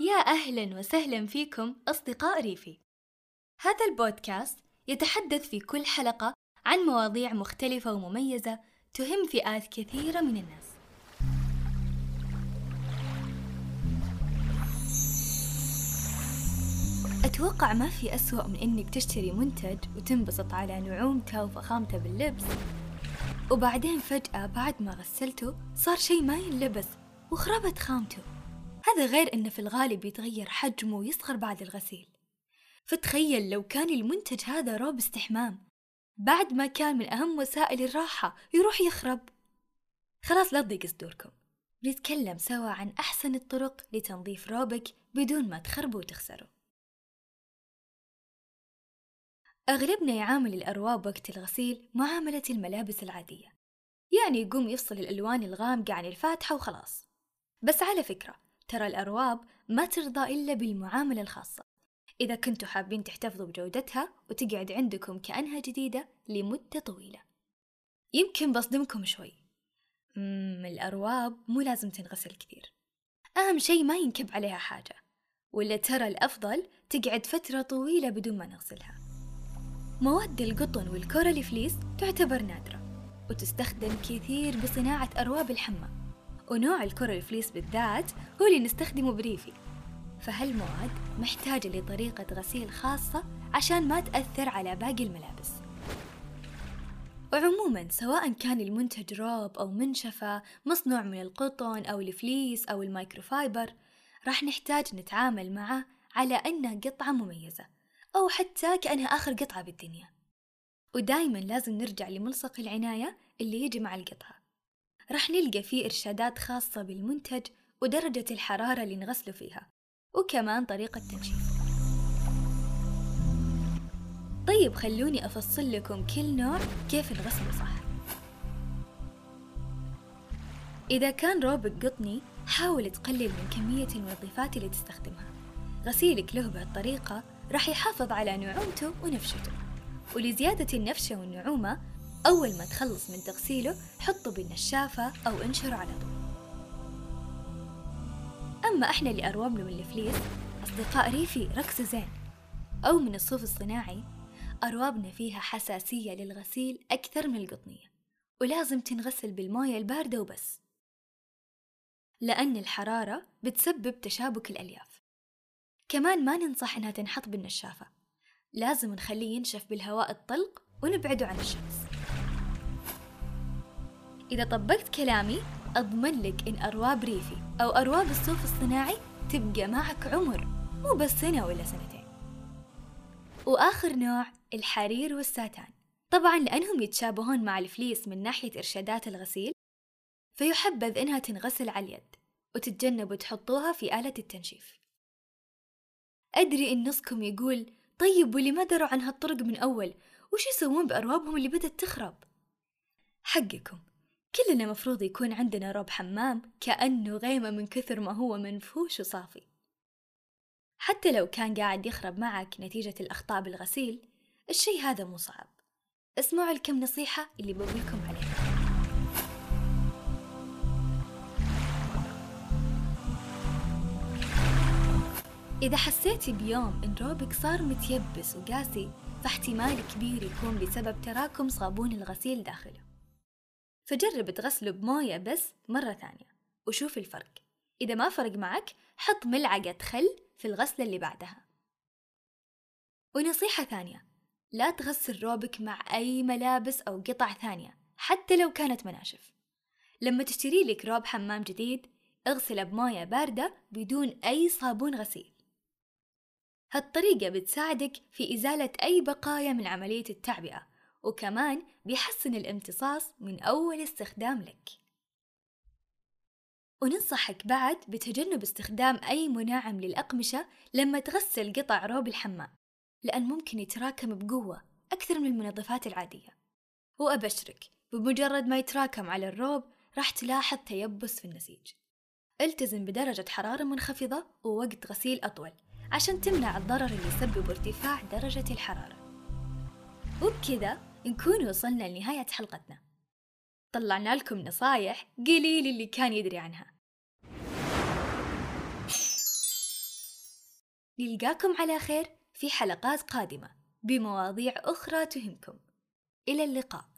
يا أهلا وسهلا فيكم أصدقاء ريفي. هذا البودكاست يتحدث في كل حلقة عن مواضيع مختلفة ومميزة تهم فئات كثيرة من الناس. أتوقع ما في أسوأ من إنك تشتري منتج وتنبسط على نعومته وفخامته باللبس وبعدين فجأة بعد ما غسلته صار شي ما ينلبس وخربت خامته. هذا غير إنه في الغالب يتغير حجمه ويصغر بعد الغسيل. فتخيل لو كان المنتج هذا روب استحمام بعد ما كان من أهم وسائل الراحة يروح يخرب. خلاص لا تضيق صدوركم. نتكلم سوا عن أحسن الطرق لتنظيف روبك بدون ما تخربوا وتخسروا. أغلبنا يعامل الأرواب وقت الغسيل معاملة الملابس العادية. يعني يقوم يفصل الألوان الغامقة عن الفاتحة وخلاص. بس على فكرة ترى الأرواب ما ترضى إلا بالمعاملة الخاصة. إذا كنتوا حابين تحتفظوا بجودتها وتقعد عندكم كأنها جديدة لمدة طويلة. يمكن بصدمكم شوي. مم الأرواب مو لازم تنغسل كثير. أهم شي ما ينكب عليها حاجة. ولا ترى الأفضل تقعد فترة طويلة بدون ما نغسلها. مواد القطن وال coral fleece تعتبر نادرة وتستخدم كثير بصناعة أرواب الحمام. ونوع ال coral fleece بالذات هو اللي نستخدمه بريفي. فهالمواد محتاجة لطريقة غسيل خاصة عشان ما تأثر على باقي الملابس؟ وعموما سواء كان المنتج روب أو منشفة مصنوع من القطن أو ال fleece أو المايكروفايبر راح نحتاج نتعامل معه على أنه قطعة مميزة أو حتى كأنها آخر قطعة بالدنيا. ودايما لازم نرجع لملصق العناية اللي يجي مع القطعة. راح نلقى فيه إرشادات خاصة بالمنتج ودرجة الحرارة اللي نغسله فيها وكمان طريقة تنشيف طيب خلوني أفصل لكم كل نوع كيف نغسله صح؟ إذا كان روبك قطني حاول تقلل من كمية المنظفات اللي تستخدمها. غسيلك له بهالطريقة راح يحافظ على نعومته ونفشته. ولزيادة النفشة والنعومة أول ما تخلص من تغسيله حطه بالنشافة أو انشره على طول. أما إحنا اللي أروابنا من الفليس أصدقاء ريفي ركزوا زين. أو من الصوف الصناعي أروابنا فيها حساسية للغسيل أكثر من القطنية ولازم تنغسل بالموية الباردة وبس. لأن الحرارة بتسبب تشابك الألياف. كمان ما ننصح إنها تنحط بالنشافة. لازم نخليه ينشف بالهواء الطلق ونبعده عن الشمس. إذا طبقت كلامي أضمن لك إن أرواب ريفي أو أرواب الصوف الصناعي تبقى معك عمر مو بس سنة ولا سنتين. وآخر نوع الحرير والساتان. طبعا لأنهم يتشابهون مع الفليس من ناحية إرشادات الغسيل فيحبذ إنها تنغسل على اليد وتتجنبوا تحطوها في آلة التنشيف. أدري إن نصكم يقول طيب واللي ما دروا عن هالطرق من أول وش يسوون بأروابهم اللي بدأت تخرب؟ حقكم. كلنا مفروض يكون عندنا روب حمام كأنه غيمة من كثر ما هو منفوش وصافي. حتى لو كان قاعد يخرب معك نتيجة الأخطاء بالغسيل الشي هذا مو صعب. اسمعوا الكم نصيحة اللي بقولكم عليها. إذا حسيتي بيوم إن روبك صار متيبس وقاسي فاحتمال كبير يكون بسبب تراكم صابون الغسيل داخله. فجرب تغسله بموية بس مرة ثانية وشوف الفرق. إذا ما فرق معك حط ملعقة خل في الغسلة اللي بعدها. ونصيحة ثانية لا تغسل روبك مع أي ملابس أو قطع ثانية حتى لو كانت مناشف. لما تشتري لك روب حمام جديد اغسله بموية باردة بدون أي صابون غسيل. هالطريقة بتساعدك في إزالة أي بقايا من عملية التعبئة وكمان بيحسن الامتصاص من أول استخدام لك. وننصحك بعد بتجنب استخدام أي مناعم للأقمشة لما تغسل قطع روب الحمام لأن ممكن يتراكم بقوة أكثر من المنظفات العادية. وأبشرك بمجرد ما يتراكم على الروب راح تلاحظ تيبس في النسيج. التزم بدرجة حرارة منخفضة ووقت غسيل أطول عشان تمنع الضرر اللي يسبب ارتفاع درجة الحرارة. وبكذا نكون وصلنا لنهاية حلقتنا. طلعنا لكم نصايح قليل اللي كان يدري عنها. نلقاكم على خير في حلقات قادمة بمواضيع أخرى تهمكم. إلى اللقاء.